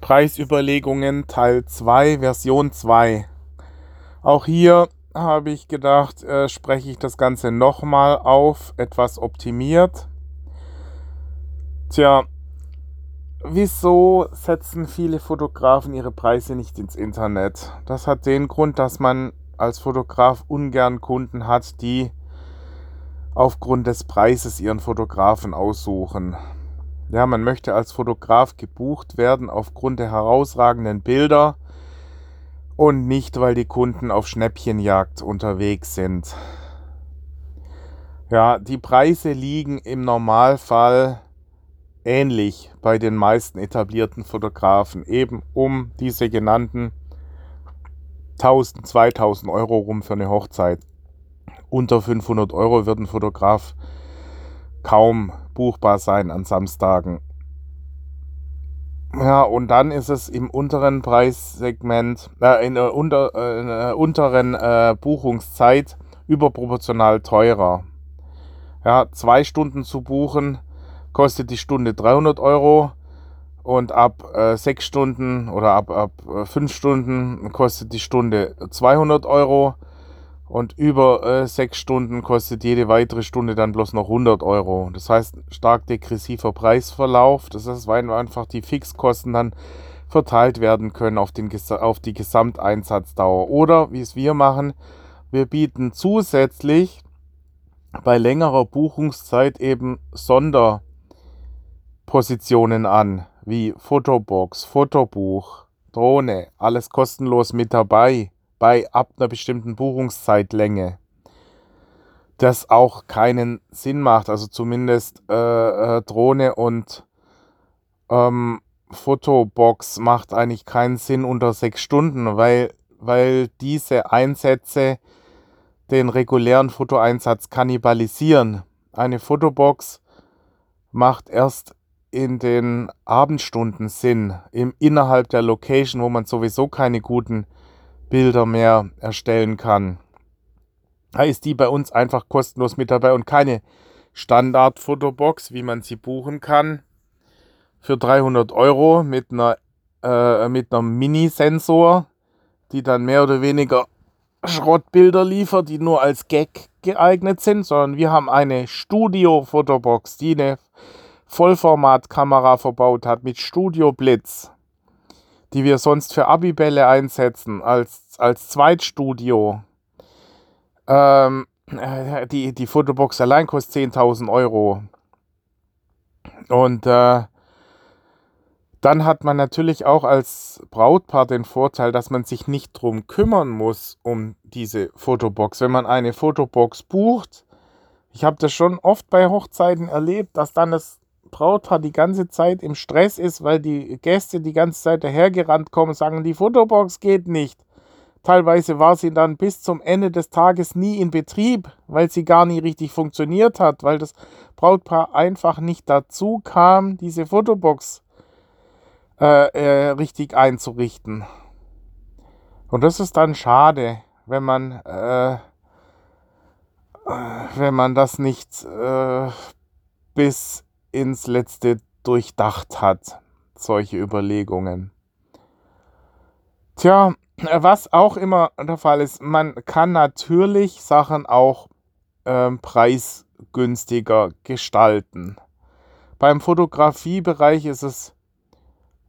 Preisüberlegungen Teil 2, Version 2. Auch hier habe ich gedacht, äh, spreche ich das Ganze nochmal auf, etwas optimiert. Tja, wieso setzen viele Fotografen ihre Preise nicht ins Internet? Das hat den Grund, dass man als Fotograf ungern Kunden hat, die aufgrund des Preises ihren Fotografen aussuchen. Ja, man möchte als Fotograf gebucht werden aufgrund der herausragenden Bilder und nicht, weil die Kunden auf Schnäppchenjagd unterwegs sind. Ja, die Preise liegen im Normalfall ähnlich bei den meisten etablierten Fotografen, eben um diese genannten 1000, 2000 Euro rum für eine Hochzeit. Unter 500 Euro wird ein Fotograf kaum buchbar sein an Samstagen. Ja, und dann ist es im unteren Preissegment, äh, in der, unter, äh, unteren äh, Buchungszeit überproportional teurer. Ja, zwei Stunden zu buchen kostet die Stunde 300 Euro und ab äh, sechs Stunden oder ab, ab äh, fünf Stunden kostet die Stunde 200 Euro und über äh, sechs Stunden kostet jede weitere Stunde dann bloß noch 100 Euro. Das heißt, stark degressiver Preisverlauf. Das ist, weil einfach die Fixkosten dann verteilt werden können auf, den, auf die Gesamteinsatzdauer. Oder, wie es wir machen, wir bieten zusätzlich bei längerer Buchungszeit eben Sonderpositionen an, wie Fotobox, Fotobuch, Drohne, alles kostenlos mit dabei bei ab einer bestimmten Buchungszeitlänge das auch keinen Sinn macht. Also zumindest äh, äh, Drohne und ähm, Fotobox macht eigentlich keinen Sinn unter sechs Stunden, weil, weil diese Einsätze den regulären Fotoeinsatz kannibalisieren. Eine Fotobox macht erst in den Abendstunden Sinn, im, innerhalb der Location, wo man sowieso keine guten Bilder mehr erstellen kann. Da ist die bei uns einfach kostenlos mit dabei und keine Standard-Fotobox, wie man sie buchen kann. Für 300 Euro mit einer, äh, mit einer Mini-Sensor, die dann mehr oder weniger Schrottbilder liefert, die nur als Gag geeignet sind, sondern wir haben eine Studio-Fotobox, die eine Vollformatkamera verbaut hat mit Studio Blitz die wir sonst für Abibälle einsetzen, als, als Zweitstudio. Ähm, äh, die, die Fotobox allein kostet 10.000 Euro. Und äh, dann hat man natürlich auch als Brautpaar den Vorteil, dass man sich nicht drum kümmern muss um diese Fotobox. Wenn man eine Fotobox bucht, ich habe das schon oft bei Hochzeiten erlebt, dass dann das Brautpaar die ganze Zeit im Stress ist, weil die Gäste die ganze Zeit dahergerannt kommen und sagen, die Fotobox geht nicht. Teilweise war sie dann bis zum Ende des Tages nie in Betrieb, weil sie gar nie richtig funktioniert hat, weil das Brautpaar einfach nicht dazu kam, diese Fotobox äh, äh, richtig einzurichten. Und das ist dann schade, wenn man, äh, äh wenn man das nicht äh, bis ins Letzte durchdacht hat, solche Überlegungen. Tja, was auch immer der Fall ist, man kann natürlich Sachen auch äh, preisgünstiger gestalten. Beim Fotografiebereich ist es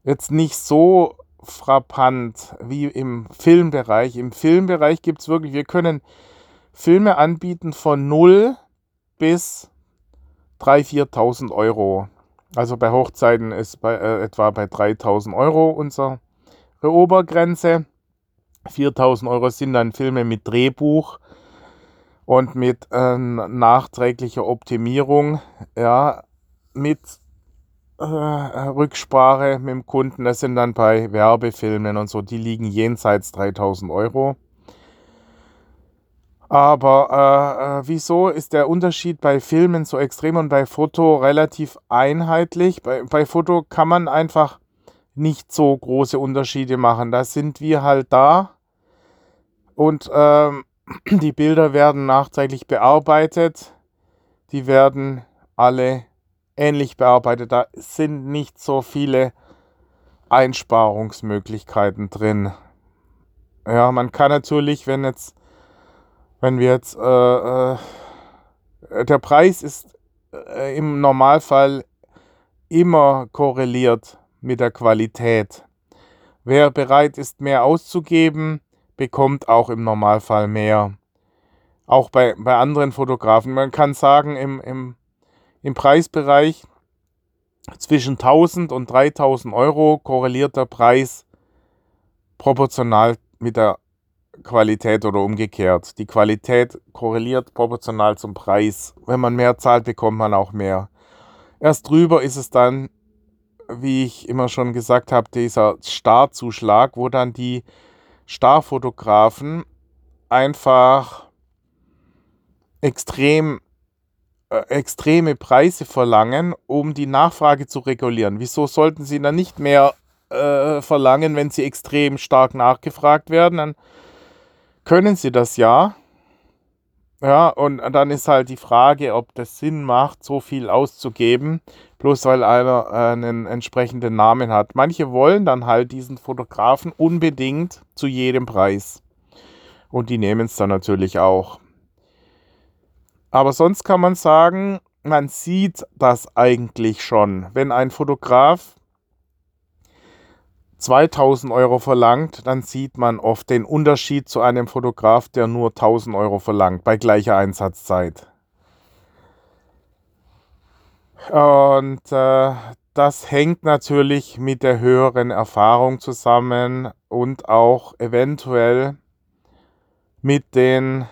jetzt nicht so frappant wie im Filmbereich. Im Filmbereich gibt es wirklich, wir können Filme anbieten von 0 bis 3.000, 4.000 Euro. Also bei Hochzeiten ist bei, äh, etwa bei 3.000 Euro unsere Obergrenze. 4.000 Euro sind dann Filme mit Drehbuch und mit äh, nachträglicher Optimierung, ja, mit äh, Rücksprache mit dem Kunden. Das sind dann bei Werbefilmen und so, die liegen jenseits 3.000 Euro. Aber äh, äh, wieso ist der Unterschied bei Filmen so extrem und bei Foto relativ einheitlich? Bei, bei Foto kann man einfach nicht so große Unterschiede machen. Da sind wir halt da und ähm, die Bilder werden nachträglich bearbeitet. Die werden alle ähnlich bearbeitet. Da sind nicht so viele Einsparungsmöglichkeiten drin. Ja, man kann natürlich, wenn jetzt, wenn wir jetzt, äh, äh, der Preis ist äh, im Normalfall immer korreliert mit der Qualität. Wer bereit ist, mehr auszugeben, bekommt auch im Normalfall mehr. Auch bei, bei anderen Fotografen. Man kann sagen, im, im, im Preisbereich zwischen 1000 und 3000 Euro korreliert der Preis proportional mit der Qualität oder umgekehrt. Die Qualität korreliert proportional zum Preis. Wenn man mehr zahlt, bekommt man auch mehr. Erst drüber ist es dann, wie ich immer schon gesagt habe, dieser Starzuschlag, wo dann die Starfotografen einfach extrem äh, extreme Preise verlangen, um die Nachfrage zu regulieren. Wieso sollten sie dann nicht mehr äh, verlangen, wenn sie extrem stark nachgefragt werden? Dann können sie das ja. Ja, und dann ist halt die Frage, ob das Sinn macht, so viel auszugeben, bloß weil einer einen entsprechenden Namen hat. Manche wollen dann halt diesen Fotografen unbedingt zu jedem Preis. Und die nehmen es dann natürlich auch. Aber sonst kann man sagen, man sieht das eigentlich schon. Wenn ein Fotograf 2000 Euro verlangt, dann sieht man oft den Unterschied zu einem Fotograf, der nur 1000 Euro verlangt bei gleicher Einsatzzeit. Und äh, das hängt natürlich mit der höheren Erfahrung zusammen und auch eventuell mit den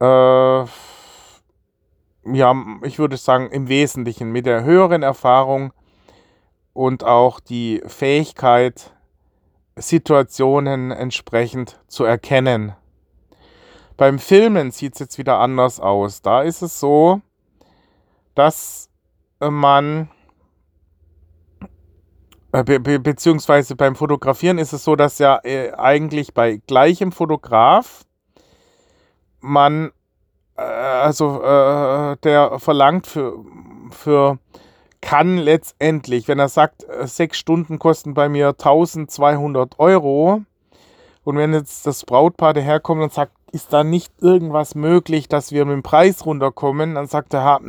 äh, ja, ich würde sagen, im Wesentlichen mit der höheren Erfahrung und auch die Fähigkeit, Situationen entsprechend zu erkennen. Beim Filmen sieht es jetzt wieder anders aus. Da ist es so, dass man, äh, be beziehungsweise beim Fotografieren ist es so, dass ja äh, eigentlich bei gleichem Fotograf man, äh, also äh, der verlangt für, für, kann letztendlich, wenn er sagt, äh, sechs Stunden kosten bei mir 1200 Euro und wenn jetzt das Brautpaar daherkommt und sagt, ist da nicht irgendwas möglich, dass wir mit dem Preis runterkommen, dann sagt er,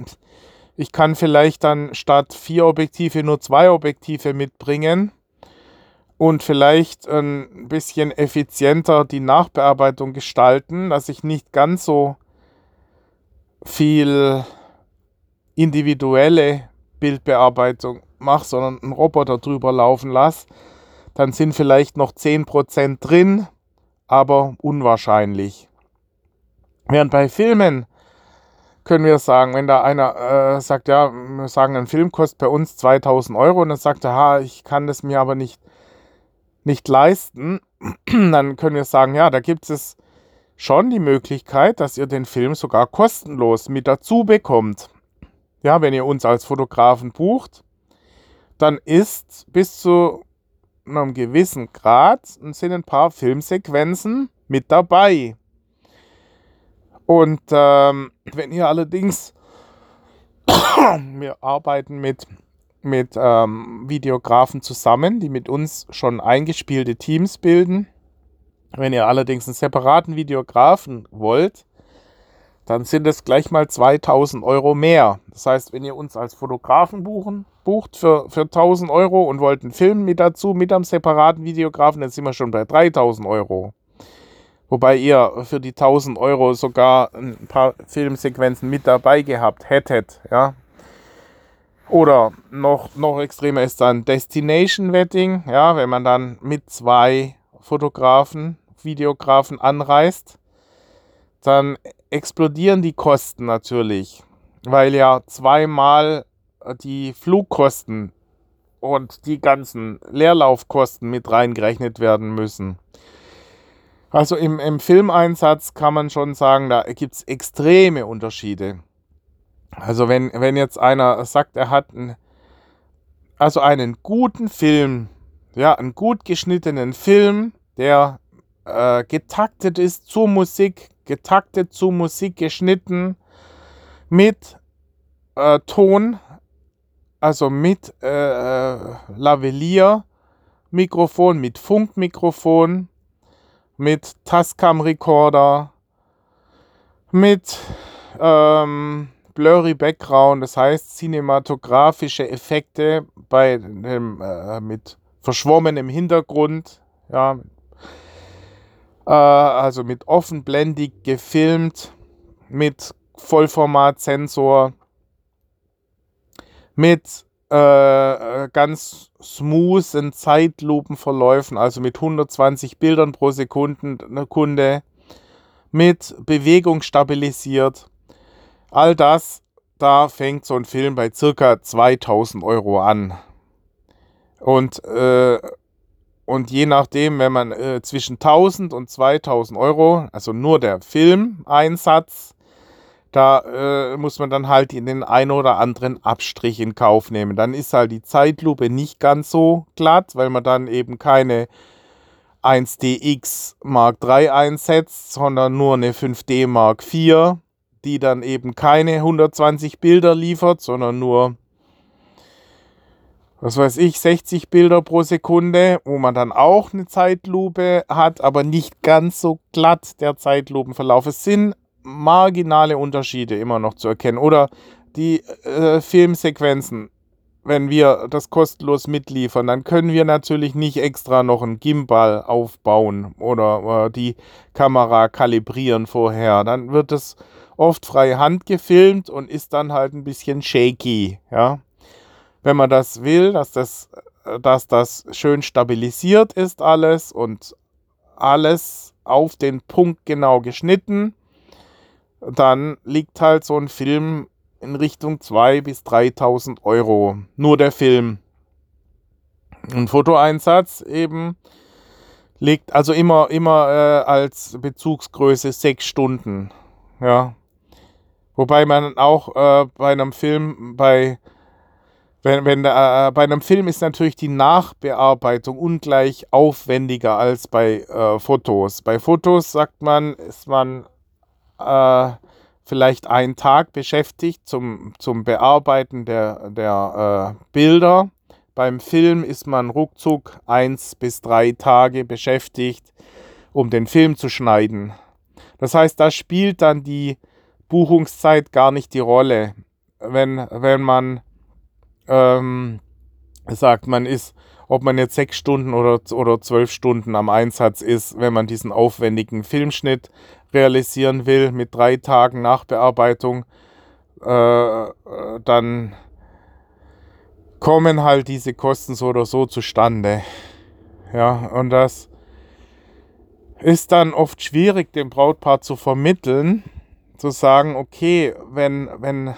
ich kann vielleicht dann statt vier Objektive nur zwei Objektive mitbringen und vielleicht ein bisschen effizienter die Nachbearbeitung gestalten, dass ich nicht ganz so viel individuelle Bildbearbeitung mache, sondern einen Roboter drüber laufen lasse, dann sind vielleicht noch 10% drin, aber unwahrscheinlich. Während bei Filmen können wir sagen, wenn da einer äh, sagt, ja, wir sagen, ein Film kostet bei uns 2000 Euro und dann sagt er, ha, ich kann das mir aber nicht nicht leisten, dann können wir sagen, ja, da gibt es schon die Möglichkeit, dass ihr den Film sogar kostenlos mit dazu bekommt. Ja, wenn ihr uns als Fotografen bucht, dann ist bis zu einem gewissen Grad sind ein paar Filmsequenzen mit dabei. Und ähm, wenn ihr allerdings, wir arbeiten mit mit ähm, Videografen zusammen, die mit uns schon eingespielte Teams bilden. Wenn ihr allerdings einen separaten Videografen wollt, dann sind es gleich mal 2000 Euro mehr. Das heißt, wenn ihr uns als Fotografen buchen, bucht für, für 1000 Euro und wollt einen Film mit dazu, mit einem separaten Videografen, dann sind wir schon bei 3000 Euro. Wobei ihr für die 1000 Euro sogar ein paar Filmsequenzen mit dabei gehabt hättet. Ja, oder noch, noch extremer ist dann Destination Wedding, ja, wenn man dann mit zwei Fotografen, Videografen anreist, dann explodieren die Kosten natürlich, weil ja zweimal die Flugkosten und die ganzen Leerlaufkosten mit reingerechnet werden müssen. Also im, im Filmeinsatz kann man schon sagen, da gibt es extreme Unterschiede. Also wenn, wenn jetzt einer sagt, er hat einen, also einen guten Film, ja, einen gut geschnittenen Film, der äh, getaktet ist zur Musik, getaktet zur Musik geschnitten, mit äh, Ton, also mit äh, Lavalier-Mikrofon, mit Funkmikrofon, mit Tascam-Recorder, mit ähm, Blurry Background, das heißt cinematografische Effekte bei dem, äh, mit verschwommenem Hintergrund, ja, äh, also mit offenblendig gefilmt, mit Vollformatsensor, mit äh, ganz smoothen Zeitlupenverläufen, also mit 120 Bildern pro Sekunde, mit Bewegung stabilisiert. All das, da fängt so ein Film bei circa 2000 Euro an. Und, äh, und je nachdem, wenn man äh, zwischen 1000 und 2000 Euro, also nur der Filmeinsatz, da äh, muss man dann halt in den ein oder anderen Abstrich in Kauf nehmen. Dann ist halt die Zeitlupe nicht ganz so glatt, weil man dann eben keine 1DX Mark III einsetzt, sondern nur eine 5D Mark IV, die dann eben keine 120 Bilder liefert, sondern nur, was weiß ich, 60 Bilder pro Sekunde, wo man dann auch eine Zeitlupe hat, aber nicht ganz so glatt der Zeitlupenverlauf. Es sind marginale Unterschiede immer noch zu erkennen. Oder die äh, Filmsequenzen, wenn wir das kostenlos mitliefern, dann können wir natürlich nicht extra noch einen Gimbal aufbauen oder äh, die Kamera kalibrieren vorher. Dann wird es oft frei Hand gefilmt und ist dann halt ein bisschen shaky, ja. Wenn man das will, dass das, dass das schön stabilisiert ist alles und alles auf den Punkt genau geschnitten, dann liegt halt so ein Film in Richtung 2.000 bis 3.000 Euro. Nur der Film. Ein Fotoeinsatz eben liegt also immer, immer äh, als Bezugsgröße 6 Stunden. Ja. Wobei man auch äh, bei einem Film, bei, wenn, wenn, äh, bei einem Film ist natürlich die Nachbearbeitung ungleich aufwendiger als bei äh, Fotos. Bei Fotos sagt man, ist man äh, vielleicht einen Tag beschäftigt zum, zum Bearbeiten der, der äh, Bilder. Beim Film ist man ruckzuck eins bis drei Tage beschäftigt, um den Film zu schneiden. Das heißt, da spielt dann die Buchungszeit gar nicht die Rolle. Wenn, wenn man ähm, sagt, man ist, ob man jetzt sechs Stunden oder, oder zwölf Stunden am Einsatz ist, wenn man diesen aufwendigen Filmschnitt realisieren will mit drei Tagen Nachbearbeitung, äh, dann kommen halt diese Kosten so oder so zustande. Ja, und das ist dann oft schwierig, dem Brautpaar zu vermitteln, zu sagen, okay, wenn, wenn,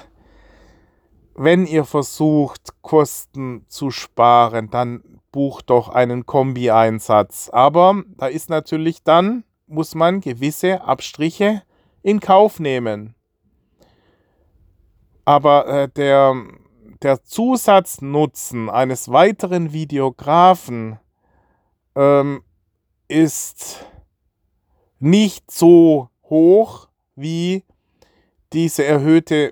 wenn ihr versucht, Kosten zu sparen, dann bucht doch einen Kombi-Einsatz. Aber da ist natürlich dann muss man gewisse Abstriche in Kauf nehmen. Aber äh, der, der Zusatznutzen eines weiteren Videografen ähm, ist nicht so hoch wie diese erhöhte,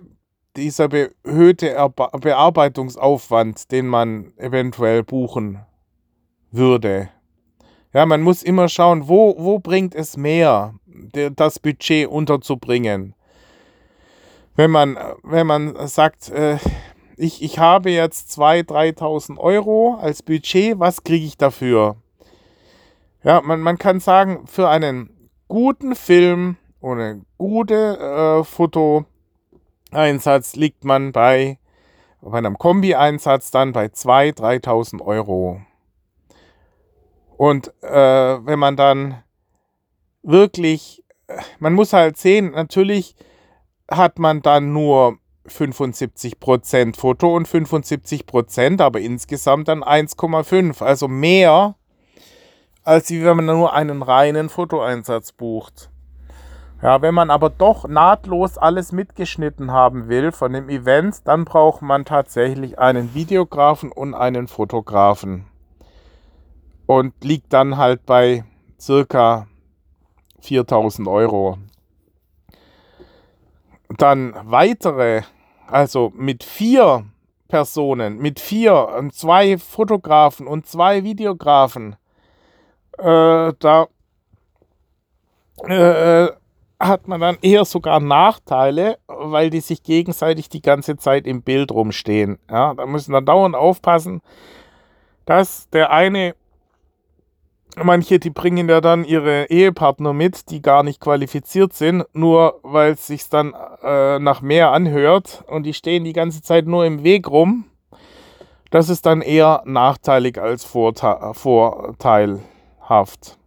dieser erhöhte Bearbeitungsaufwand, den man eventuell buchen würde. Ja, man muss immer schauen, wo, wo bringt es mehr, das Budget unterzubringen. Wenn man, wenn man sagt, äh, ich, ich habe jetzt 2.000, 3.000 Euro als Budget, was kriege ich dafür? Ja, man, man kann sagen, für einen guten Film oder gute äh, Fotoeinsatz liegt man bei, bei einem Kombi-Einsatz dann bei 2.000, 3.000 Euro. Und äh, wenn man dann wirklich, man muss halt sehen, natürlich hat man dann nur 75% Foto und 75%, aber insgesamt dann 1,5. Also mehr, als wenn man nur einen reinen Fotoeinsatz bucht. Ja, wenn man aber doch nahtlos alles mitgeschnitten haben will von dem Event, dann braucht man tatsächlich einen Videografen und einen Fotografen und liegt dann halt bei circa 4000 Euro. Dann weitere, also mit vier Personen, mit vier und zwei Fotografen und zwei Videografen, äh, da äh, hat man dann eher sogar Nachteile, weil die sich gegenseitig die ganze Zeit im Bild rumstehen. Ja, da müssen dann dauernd aufpassen, dass der eine, manche, die bringen ja dann ihre Ehepartner mit, die gar nicht qualifiziert sind, nur weil es sich dann äh, nach mehr anhört und die stehen die ganze Zeit nur im Weg rum. Das ist dann eher nachteilig als vorteilhaft.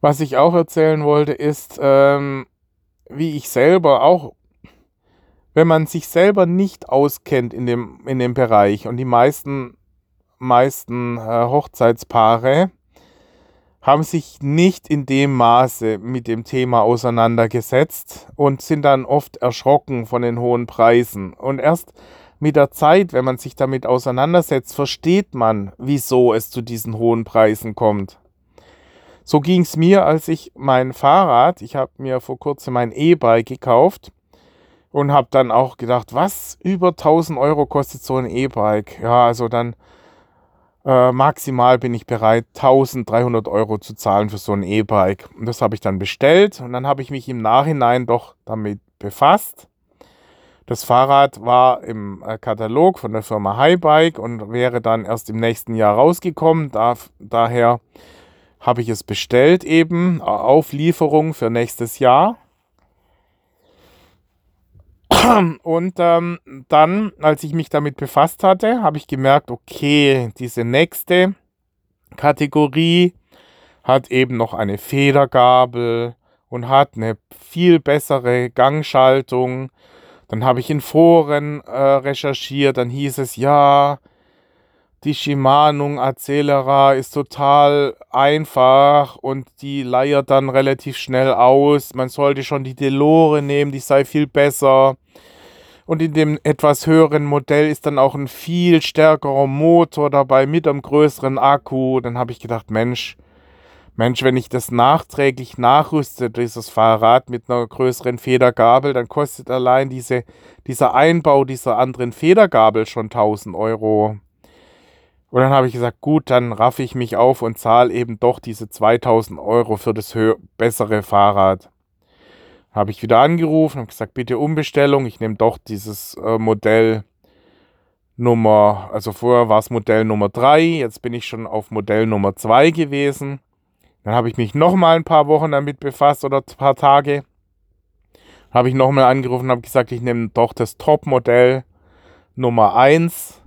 Was ich auch erzählen wollte, ist, ähm, wie ich selber auch, wenn man sich selber nicht auskennt in dem, in dem Bereich und die meisten, meisten äh, Hochzeitspaare haben sich nicht in dem Maße mit dem Thema auseinandergesetzt und sind dann oft erschrocken von den hohen Preisen. Und erst mit der Zeit, wenn man sich damit auseinandersetzt, versteht man, wieso es zu diesen hohen Preisen kommt. So ging es mir, als ich mein Fahrrad, ich habe mir vor kurzem mein E-Bike gekauft und habe dann auch gedacht, was über 1000 Euro kostet so ein E-Bike? Ja, also dann äh, maximal bin ich bereit, 1300 Euro zu zahlen für so ein E-Bike. Und das habe ich dann bestellt und dann habe ich mich im Nachhinein doch damit befasst. Das Fahrrad war im äh, Katalog von der Firma Highbike und wäre dann erst im nächsten Jahr rausgekommen. Da, daher habe ich es bestellt eben, auf Lieferung für nächstes Jahr. Und ähm, dann, als ich mich damit befasst hatte, habe ich gemerkt, okay, diese nächste Kategorie hat eben noch eine Federgabel und hat eine viel bessere Gangschaltung. Dann habe ich in Foren äh, recherchiert, dann hieß es, ja, die Shimano Accelera ist total einfach und die leiert dann relativ schnell aus. Man sollte schon die Delore nehmen, die sei viel besser. Und in dem etwas höheren Modell ist dann auch ein viel stärkerer Motor dabei mit einem größeren Akku. Dann habe ich gedacht, Mensch, Mensch, wenn ich das nachträglich nachrüste, dieses Fahrrad mit einer größeren Federgabel, dann kostet allein diese, dieser Einbau dieser anderen Federgabel schon 1000 Euro. Und dann habe ich gesagt, gut, dann raffe ich mich auf und zahle eben doch diese 2000 Euro für das bessere Fahrrad. Habe ich wieder angerufen und gesagt, bitte Umbestellung. Ich nehme doch dieses äh, Modell Nummer, also vorher war es Modell Nummer 3, jetzt bin ich schon auf Modell Nummer 2 gewesen. Dann habe ich mich nochmal ein paar Wochen damit befasst oder ein paar Tage. Habe ich nochmal angerufen und habe gesagt, ich nehme doch das Top-Modell Nummer 1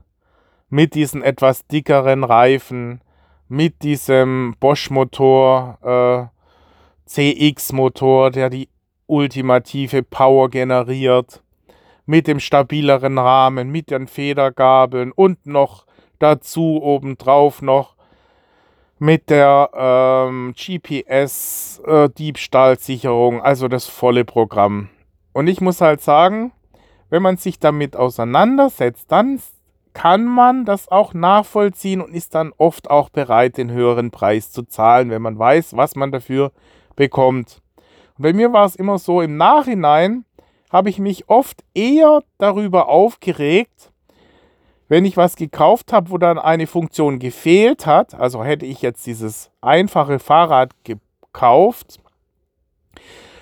mit diesen etwas dickeren Reifen, mit diesem Bosch-Motor, äh, CX-Motor, der die ultimative Power generiert, mit dem stabileren Rahmen, mit den Federgabeln und noch dazu obendrauf noch mit der ähm, GPS-Diebstahlsicherung, äh, also das volle Programm. Und ich muss halt sagen, wenn man sich damit auseinandersetzt, dann kann man das auch nachvollziehen und ist dann oft auch bereit, den höheren Preis zu zahlen, wenn man weiß, was man dafür bekommt. Und bei mir war es immer so, im Nachhinein habe ich mich oft eher darüber aufgeregt, wenn ich was gekauft habe, wo dann eine Funktion gefehlt hat, also hätte ich jetzt dieses einfache Fahrrad gekauft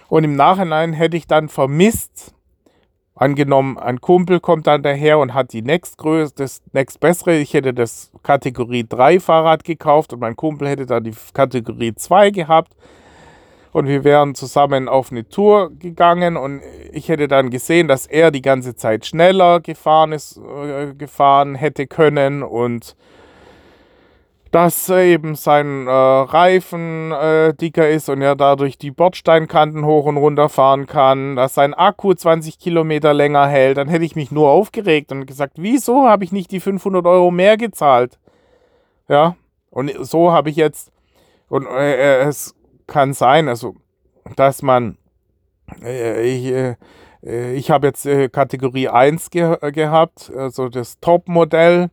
und im Nachhinein hätte ich dann vermisst, Angenommen, ein Kumpel kommt dann daher und hat die nächstgrößte, das nächstbessere. Ich hätte das Kategorie 3 Fahrrad gekauft und mein Kumpel hätte dann die Kategorie 2 gehabt. Und wir wären zusammen auf eine Tour gegangen und ich hätte dann gesehen, dass er die ganze Zeit schneller gefahren ist, äh, gefahren hätte können und dass eben sein äh, Reifen äh, dicker ist und er dadurch die Bordsteinkanten hoch und runter fahren kann, dass sein Akku 20 Kilometer länger hält, dann hätte ich mich nur aufgeregt und gesagt, wieso habe ich nicht die 500 Euro mehr gezahlt? Ja, und so habe ich jetzt, und äh, äh es kann sein, also, dass man, äh, ich, äh, ich habe jetzt Kategorie 1 ge gehabt, also das Top-Modell,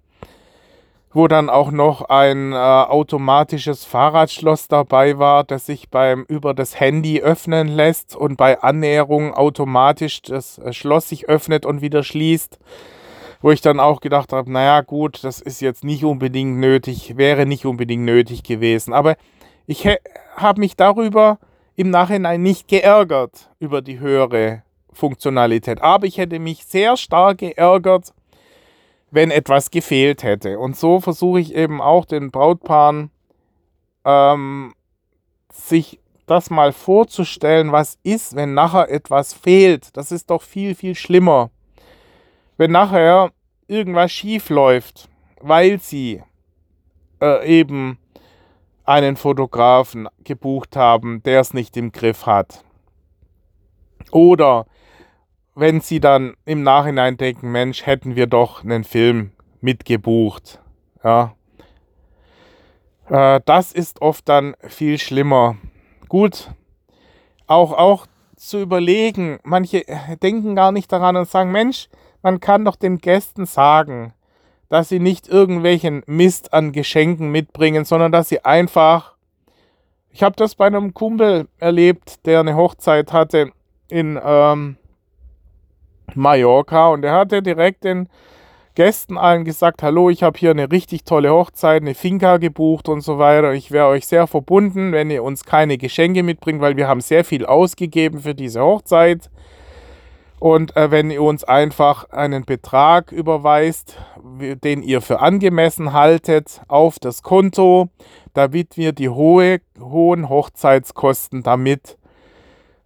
wo dann auch noch ein äh, automatisches Fahrradschloss dabei war, das sich beim über das Handy öffnen lässt und bei Annäherung automatisch das äh, Schloss sich öffnet und wieder schließt. Wo ich dann auch gedacht habe, naja gut, das ist jetzt nicht unbedingt nötig, wäre nicht unbedingt nötig gewesen. Aber ich habe mich darüber im Nachhinein nicht geärgert über die höhere Funktionalität. Aber ich hätte mich sehr stark geärgert, wenn etwas gefehlt hätte. Und so versuche ich eben auch den Brautpaaren ähm, sich das mal vorzustellen, was ist, wenn nachher etwas fehlt. Das ist doch viel, viel schlimmer. Wenn nachher irgendwas schief läuft, weil sie äh, eben einen Fotografen gebucht haben, der es nicht im Griff hat. Oder wenn sie dann im Nachhinein denken, Mensch, hätten wir doch einen Film mitgebucht. Ja. Äh, das ist oft dann viel schlimmer. Gut, auch, auch zu überlegen, manche denken gar nicht daran und sagen, Mensch, man kann doch den Gästen sagen, dass sie nicht irgendwelchen Mist an Geschenken mitbringen, sondern dass sie einfach, ich habe das bei einem Kumpel erlebt, der eine Hochzeit hatte in, ähm, Mallorca und er hatte direkt den Gästen allen gesagt, hallo, ich habe hier eine richtig tolle Hochzeit, eine Finca gebucht und so weiter. Ich wäre euch sehr verbunden, wenn ihr uns keine Geschenke mitbringt, weil wir haben sehr viel ausgegeben für diese Hochzeit. Und äh, wenn ihr uns einfach einen Betrag überweist, den ihr für angemessen haltet, auf das Konto, damit wir die hohe, hohen Hochzeitskosten damit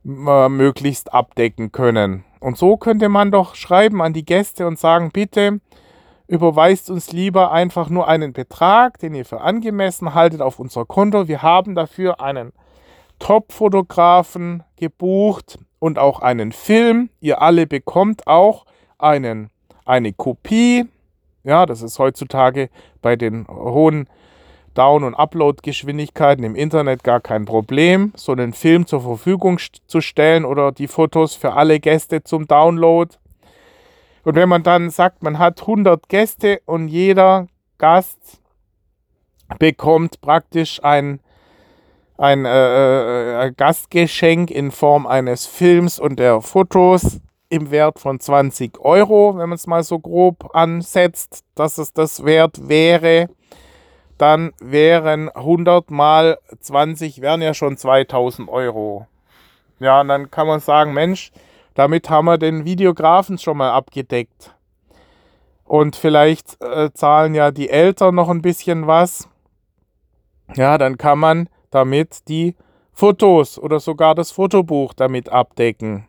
äh, möglichst abdecken können. Und so könnte man doch schreiben an die Gäste und sagen, bitte überweist uns lieber einfach nur einen Betrag, den ihr für angemessen haltet auf unser Konto. Wir haben dafür einen Top-Fotografen gebucht und auch einen Film. Ihr alle bekommt auch einen, eine Kopie. Ja, das ist heutzutage bei den hohen Down- und Upload-Geschwindigkeiten im Internet gar kein Problem, so einen Film zur Verfügung zu stellen oder die Fotos für alle Gäste zum Download. Und wenn man dann sagt, man hat 100 Gäste und jeder Gast bekommt praktisch ein, ein äh, äh, Gastgeschenk in Form eines Films und der Fotos im Wert von 20 Euro, wenn man es mal so grob ansetzt, dass es das wert wäre dann wären 100 mal 20, wären ja schon 2000 Euro. Ja, und dann kann man sagen, Mensch, damit haben wir den Videografen schon mal abgedeckt. Und vielleicht äh, zahlen ja die Eltern noch ein bisschen was. Ja, dann kann man damit die Fotos oder sogar das Fotobuch damit abdecken.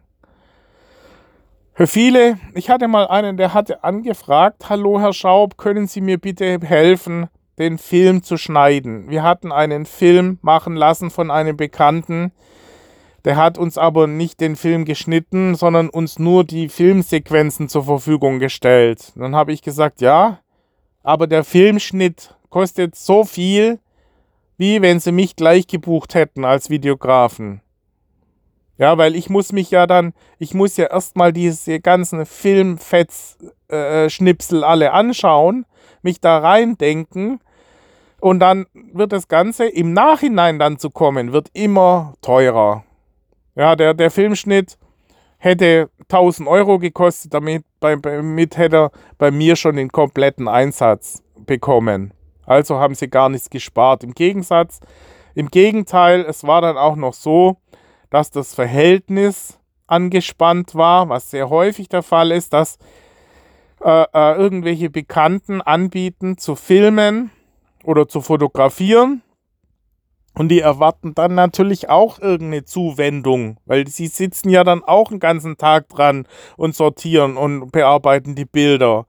Für viele, ich hatte mal einen, der hatte angefragt, hallo Herr Schaub, können Sie mir bitte helfen, den Film zu schneiden. Wir hatten einen Film machen lassen von einem Bekannten. Der hat uns aber nicht den Film geschnitten, sondern uns nur die Filmsequenzen zur Verfügung gestellt. Dann habe ich gesagt, ja, aber der Filmschnitt kostet so viel, wie wenn sie mich gleich gebucht hätten als Videografen. Ja, weil ich muss mich ja dann, ich muss ja erstmal diese ganzen Filmfetz-Schnipsel äh, alle anschauen mich da reindenken und dann wird das Ganze im Nachhinein dann zu kommen, wird immer teurer. Ja, der, der Filmschnitt hätte 1000 Euro gekostet, damit, damit hätte er bei mir schon den kompletten Einsatz bekommen. Also haben sie gar nichts gespart. Im Gegensatz, im Gegenteil, es war dann auch noch so, dass das Verhältnis angespannt war, was sehr häufig der Fall ist, dass äh, äh, irgendwelche Bekannten anbieten zu filmen oder zu fotografieren. Und die erwarten dann natürlich auch irgendeine Zuwendung, weil sie sitzen ja dann auch einen ganzen Tag dran und sortieren und bearbeiten die Bilder.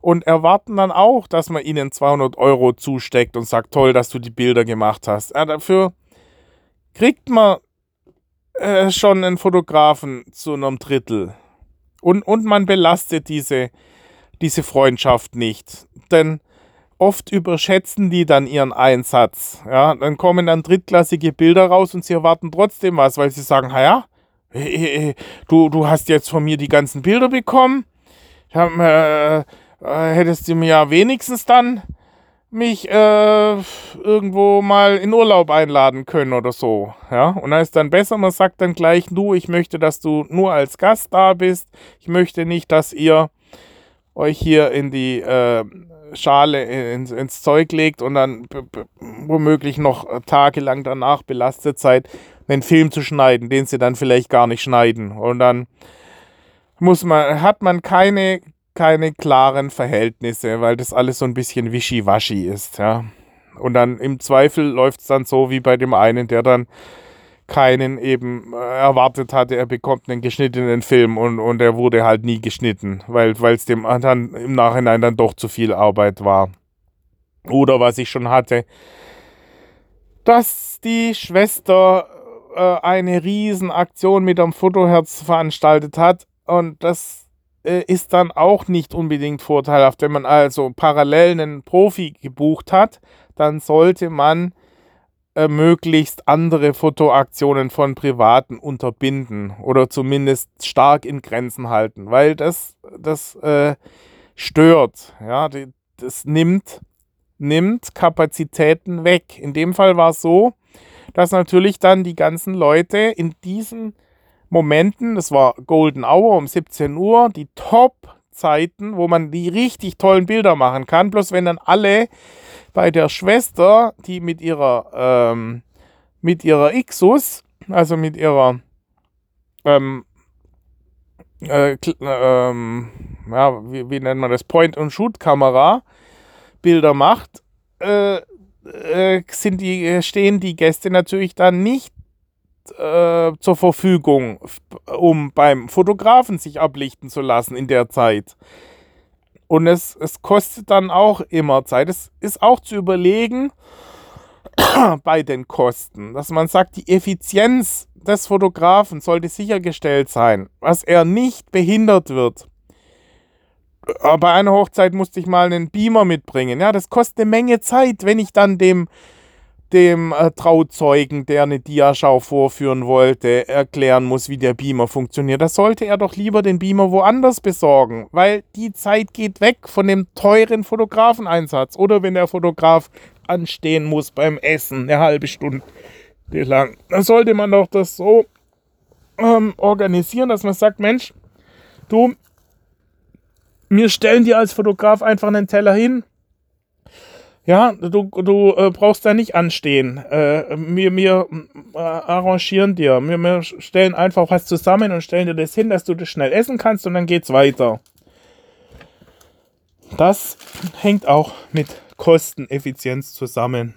Und erwarten dann auch, dass man ihnen 200 Euro zusteckt und sagt, toll, dass du die Bilder gemacht hast. Ja, dafür kriegt man äh, schon einen Fotografen zu einem Drittel. Und, und man belastet diese, diese Freundschaft nicht. Denn oft überschätzen die dann ihren Einsatz. Ja, dann kommen dann drittklassige Bilder raus und sie erwarten trotzdem was, weil sie sagen, ja, du, du hast jetzt von mir die ganzen Bilder bekommen. Hab, äh, äh, hättest du mir ja wenigstens dann mich äh, irgendwo mal in Urlaub einladen können oder so. Ja, und dann ist dann besser, man sagt dann gleich, du, ich möchte, dass du nur als Gast da bist. Ich möchte nicht, dass ihr euch hier in die äh, Schale ins, ins, Zeug legt und dann womöglich noch tagelang danach belastet seid, einen Film zu schneiden, den sie dann vielleicht gar nicht schneiden. Und dann muss man, hat man keine keine klaren Verhältnisse, weil das alles so ein bisschen wischiwaschi ist, ja. Und dann im Zweifel läuft es dann so wie bei dem einen, der dann keinen eben äh, erwartet hatte, er bekommt einen geschnittenen Film und, und er wurde halt nie geschnitten, weil es dem dann im Nachhinein dann doch zu viel Arbeit war. Oder was ich schon hatte, dass die Schwester äh, eine Riesenaktion mit dem Fotoherz veranstaltet hat und das äh, ist dann auch nicht unbedingt vorteilhaft. Wenn man also parallel einen Profi gebucht hat, dann sollte man äh, möglichst andere Fotoaktionen von Privaten unterbinden oder zumindest stark in Grenzen halten, weil das, das äh, stört. Ja, die, das nimmt, nimmt Kapazitäten weg. In dem Fall war es so, dass natürlich dann die ganzen Leute in diesen Momenten, das war Golden Hour um 17 Uhr, die Top-Zeiten, wo man die richtig tollen Bilder machen kann. Bloß wenn dann alle bei der Schwester, die mit ihrer, ähm, mit ihrer Ixus, also mit ihrer, ähm, äh, ähm, ja, wie, wie, nennt man das, Point-and-Shoot-Kamera Bilder macht, äh, äh, sind die, stehen die Gäste natürlich dann nicht äh, zur Verfügung, um beim Fotografen sich ablichten zu lassen in der Zeit. Und es, es kostet dann auch immer Zeit. Es ist auch zu überlegen bei den Kosten, dass man sagt, die Effizienz des Fotografen sollte sichergestellt sein, dass er nicht behindert wird. Äh, bei einer Hochzeit musste ich mal einen Beamer mitbringen. Ja, das kostet eine Menge Zeit, wenn ich dann dem dem äh, Trauzeugen, der eine Diaschau vorführen wollte, erklären muss, wie der Beamer funktioniert. Da sollte er doch lieber den Beamer woanders besorgen, weil die Zeit geht weg von dem teuren Fotografeneinsatz. Oder wenn der Fotograf anstehen muss beim Essen, eine halbe Stunde lang. Dann sollte man doch das so ähm, organisieren, dass man sagt, Mensch, du, wir stellen dir als Fotograf einfach einen Teller hin, ja, du, du äh, brauchst da nicht anstehen. Äh, wir wir äh, arrangieren dir. Wir, wir stellen einfach was zusammen und stellen dir das hin, dass du das schnell essen kannst und dann geht's weiter. Das hängt auch mit Kosteneffizienz zusammen.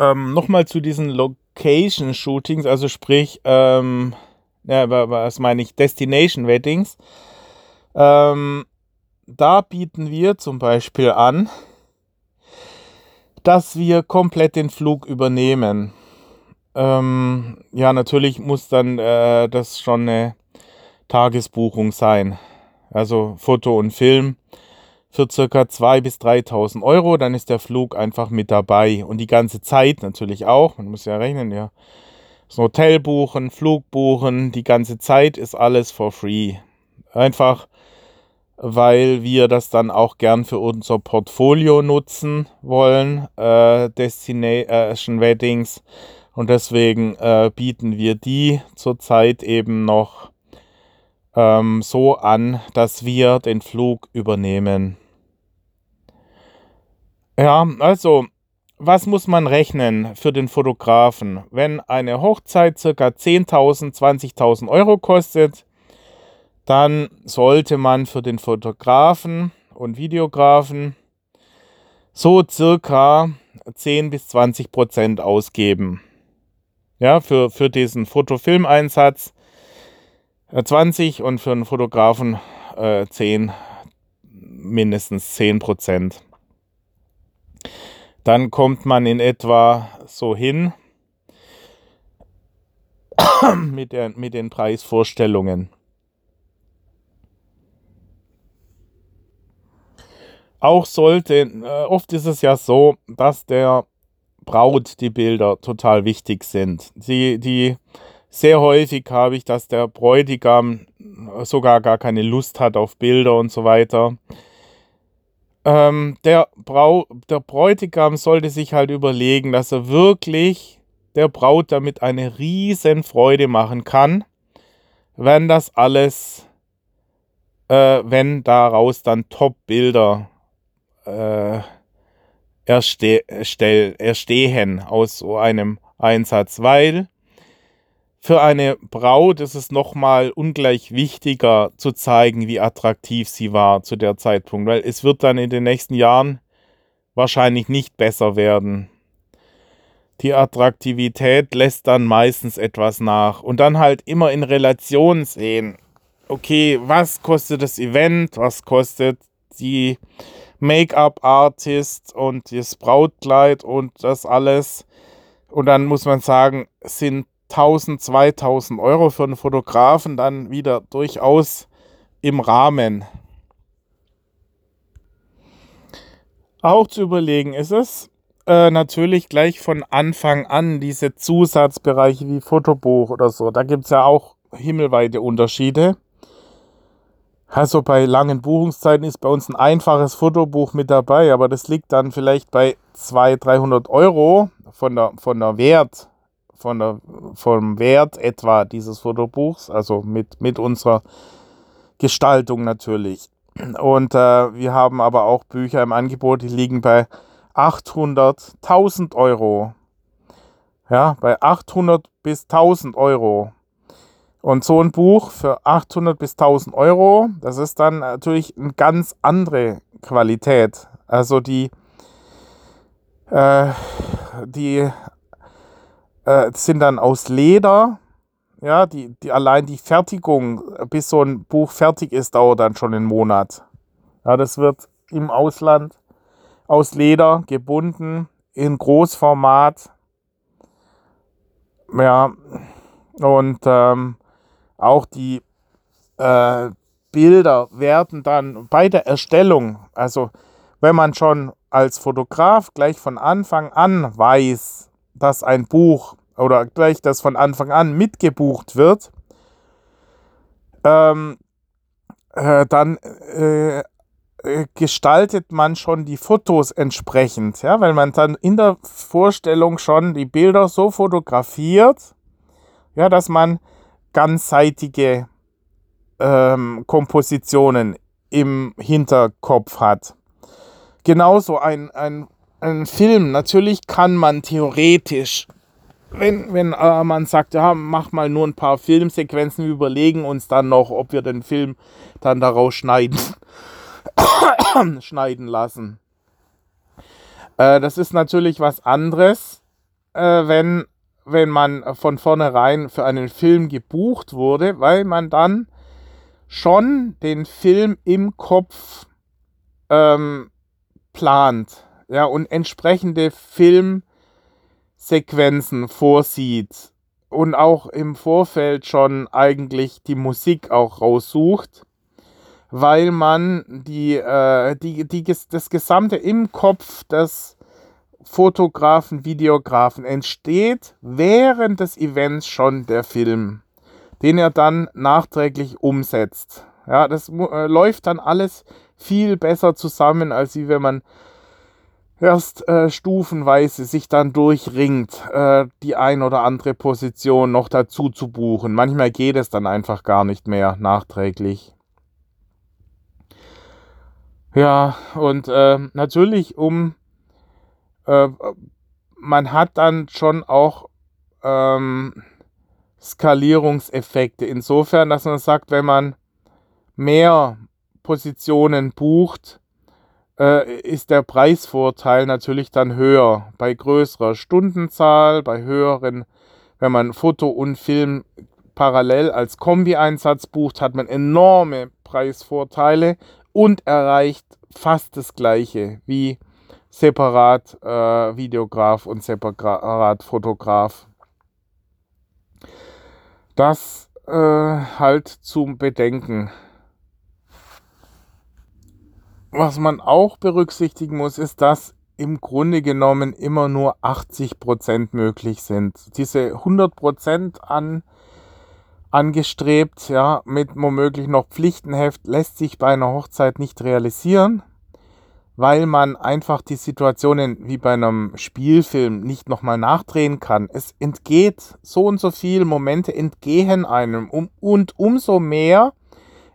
Ähm, Nochmal zu diesen Location-Shootings, also sprich, ähm, ja, was meine ich, Destination-Weddings. Ähm, da bieten wir zum Beispiel an, dass wir komplett den Flug übernehmen. Ähm, ja, natürlich muss dann äh, das schon eine Tagesbuchung sein. Also Foto und Film für circa 2.000 bis 3.000 Euro. Dann ist der Flug einfach mit dabei. Und die ganze Zeit natürlich auch. Man muss ja rechnen, ja. Das Hotel buchen, Flug buchen, die ganze Zeit ist alles for free. Einfach weil wir das dann auch gern für unser Portfolio nutzen wollen, äh, Destination Weddings. Und deswegen äh, bieten wir die zurzeit eben noch ähm, so an, dass wir den Flug übernehmen. Ja, also, was muss man rechnen für den Fotografen? Wenn eine Hochzeit ca. 10.000, 20.000 Euro kostet, dann sollte man für den Fotografen und Videografen so circa 10 bis 20 Prozent ausgeben. Ja, für, für diesen Fotofilmeinsatz 20 äh, und für einen Fotografen äh, 10, mindestens 10 Prozent. Dann kommt man in etwa so hin mit, der, mit den Preisvorstellungen. Auch sollte, äh, oft ist es ja so, dass der Braut die Bilder total wichtig sind. Die, die sehr häufig habe ich, dass der Bräutigam sogar gar keine Lust hat auf Bilder und so weiter. ähm, der, Brau der Bräutigam sollte sich halt überlegen, dass er wirklich der Braut damit eine riesen Freude machen kann, wenn das alles, äh, wenn daraus dann Top-Bilder äh, erste erstehen aus so einem Einsatz, weil für eine Braut ist es nochmal ungleich wichtiger zu zeigen, wie attraktiv sie war zu der Zeitpunkt, weil es wird dann in den nächsten Jahren wahrscheinlich nicht besser werden. Die Attraktivität lässt dann meistens etwas nach und dann halt immer in Relation sehen. Okay, was kostet das Event? Was kostet die Make-up-Artist und das Brautkleid und das alles? Und dann muss man sagen, sind 1000, 2000 Euro für einen Fotografen dann wieder durchaus im Rahmen. Auch zu überlegen ist es äh, natürlich gleich von Anfang an diese Zusatzbereiche wie Fotobuch oder so. Da gibt es ja auch himmelweite Unterschiede. Also bei langen Buchungszeiten ist bei uns ein einfaches Fotobuch mit dabei, aber das liegt dann vielleicht bei 200, 300 Euro von der, von der Wert von der, vom Wert etwa dieses Fotobuchs, also mit, mit unserer Gestaltung natürlich. Und äh, wir haben aber auch Bücher im Angebot, die liegen bei 800, 1000 Euro. Ja, bei 800 bis 1000 Euro. Und so ein Buch für 800 bis 1000 Euro, das ist dann natürlich eine ganz andere Qualität. Also die, äh, die äh, sind dann aus Leder. Ja, die, die, allein die Fertigung, bis so ein Buch fertig ist, dauert dann schon einen Monat. Ja, das wird im Ausland aus Leder gebunden, in Großformat. Ja, und ähm, auch die äh, Bilder werden dann bei der Erstellung, also wenn man schon als Fotograf gleich von Anfang an weiß, dass ein Buch oder gleich das von Anfang an mitgebucht wird, ähm, äh, dann äh, äh, gestaltet man schon die Fotos entsprechend, ja, weil man dann in der Vorstellung schon die Bilder so fotografiert, ja, dass man ganzseitige ähm, Kompositionen im Hinterkopf hat. Genauso ein, ein ein Film, natürlich kann man theoretisch, wenn, wenn äh, man sagt, ja, mach mal nur ein paar Filmsequenzen, wir überlegen uns dann noch, ob wir den Film dann daraus schneiden, schneiden lassen. Äh, das ist natürlich was anderes, äh, wenn, wenn man von vornherein für einen Film gebucht wurde, weil man dann schon den Film im Kopf ähm, plant ja, und entsprechende Filmsequenzen vorsieht und auch im Vorfeld schon eigentlich die Musik auch raussucht, weil man die, äh, die, die, das Gesamte im Kopf des Fotografen, Videografen entsteht während des Events schon der Film, den er dann nachträglich umsetzt. Ja, das äh, läuft dann alles viel besser zusammen, als wie wenn man erst äh, stufenweise sich dann durchringt, äh, die ein oder andere Position noch dazu zu buchen. Manchmal geht es dann einfach gar nicht mehr nachträglich. Ja, und äh, natürlich um, äh, man hat dann schon auch ähm, Skalierungseffekte. Insofern, dass man sagt, wenn man mehr Positionen bucht, äh, ist der Preisvorteil natürlich dann höher. Bei größerer Stundenzahl, bei höheren, wenn man Foto und Film parallel als Kombi-Einsatz bucht, hat man enorme Preisvorteile und erreicht fast das gleiche wie separat äh, Videograf und separat Fotograf. Das äh, halt zum Bedenken. Was man auch berücksichtigen muss, ist, dass im Grunde genommen immer nur 80% möglich sind. Diese 100% an, angestrebt, ja, mit womöglich noch Pflichtenheft, lässt sich bei einer Hochzeit nicht realisieren, weil man einfach die Situationen wie bei einem Spielfilm nicht nochmal nachdrehen kann. Es entgeht so und so viele Momente entgehen einem um, und umso mehr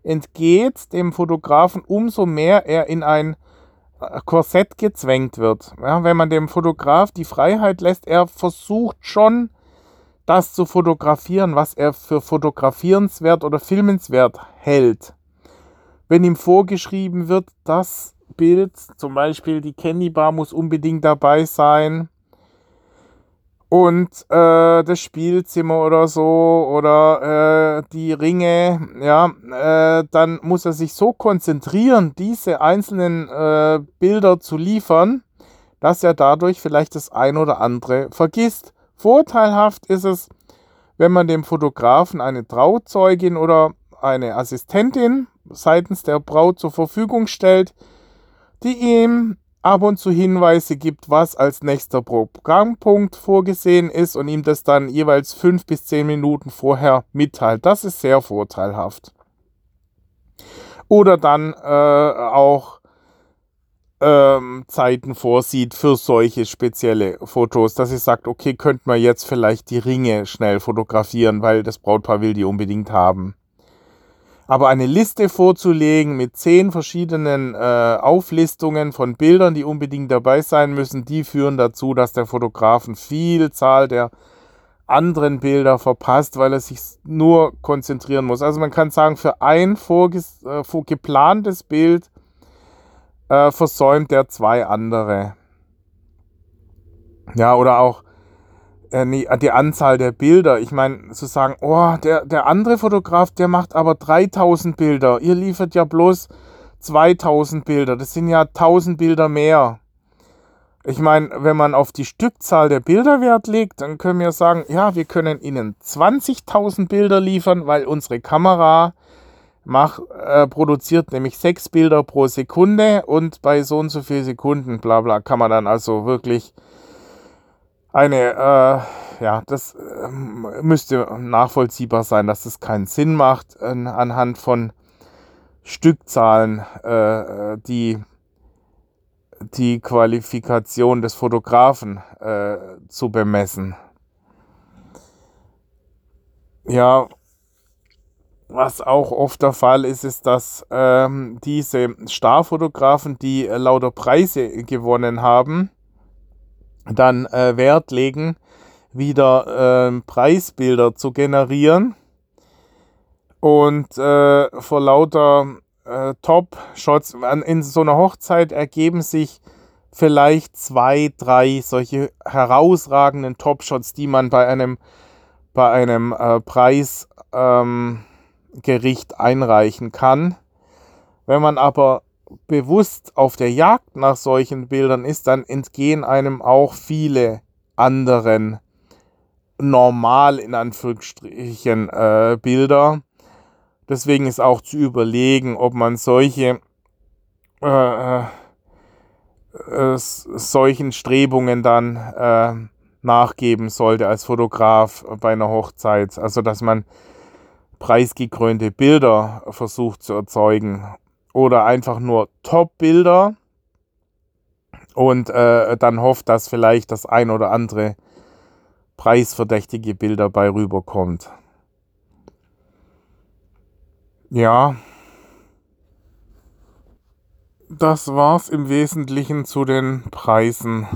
entgeht dem Fotografen, umso mehr er in ein äh, Korsett gezwängt wird. Ja, wenn man dem Fotograf die Freiheit lässt, er versucht schon das zu fotografieren, was er für fotografierenswert oder filmenswert hält. Wenn ihm vorgeschrieben wird, das Bild, zum Beispiel die Candy Bar muss unbedingt dabei sein, und äh, das Spielzimmer oder so oder äh, die Ringe, ja, äh, dann muss er sich so konzentrieren, diese einzelnen äh, Bilder zu liefern, dass er dadurch vielleicht das ein oder andere vergisst. Vorteilhaft ist es, wenn man dem Fotografen eine Trauzeugin oder eine Assistentin seitens der Braut zur Verfügung stellt, die ihm ab und zu Hinweise gibt, was als nächster Programmpunkt vorgesehen ist und ihm das dann jeweils fünf bis zehn Minuten vorher mitteilt. Das ist sehr vorteilhaft. Oder dann äh, auch ähm, Zeiten vorsieht für solche spezielle Fotos, dass sie sagt, okay, könnte man jetzt vielleicht die Ringe schnell fotografieren, weil das Brautpaar will die unbedingt haben. Aber eine Liste vorzulegen mit zehn verschiedenen äh, Auflistungen von Bildern, die unbedingt dabei sein müssen, die führen dazu, dass der Fotografen viel Zahl der anderen Bilder verpasst, weil er sich nur konzentrieren muss. Also man kann sagen, für ein vorges äh, geplantes Bild äh, versäumt er zwei andere. Ja, oder auch äh, die Anzahl der Bilder. Ich meine, zu sagen, oh, der, der andere Fotograf, der macht aber 3000 Bilder. Ihr liefert ja bloß 2000 Bilder. Das sind ja 1000 Bilder mehr. Ich meine, wenn man auf die Stückzahl der Bilder Wert legt, dann können wir sagen, ja, wir können Ihnen 20.000 Bilder liefern, weil unsere Kamera macht, äh, produziert nämlich 6 Bilder pro Sekunde und bei so und so viel Sekunden, bla bla, kann man dann also wirklich eine, äh, ja, das äh, müsste nachvollziehbar sein, dass es keinen Sinn macht, äh, anhand von Stückzahlen äh, die, die Qualifikation des Fotografen äh, zu bemessen. Ja, was auch oft der Fall ist, ist, dass ähm, diese Starfotografen, die lauter Preise gewonnen haben, dann äh, Wert legen, wieder äh, Preisbilder zu generieren. Und äh, vor lauter äh, Top-Shots in so einer Hochzeit ergeben sich vielleicht zwei, drei solche herausragenden Top-Shots, die man bei einem, bei einem äh, Preisgericht ähm, einreichen kann. Wenn man aber bewusst auf der Jagd nach solchen Bildern ist, dann entgehen einem auch viele anderen normal in Anführungsstrichen äh, Bilder. Deswegen ist auch zu überlegen, ob man solche äh, äh, solchen Strebungen dann äh, nachgeben sollte als Fotograf bei einer Hochzeit. Also dass man preisgekrönte Bilder versucht zu erzeugen oder einfach nur Top-Bilder und äh, dann hofft, dass vielleicht das ein oder andere preisverdächtige Bild dabei rüberkommt. Ja, das war's im Wesentlichen zu den Preisen.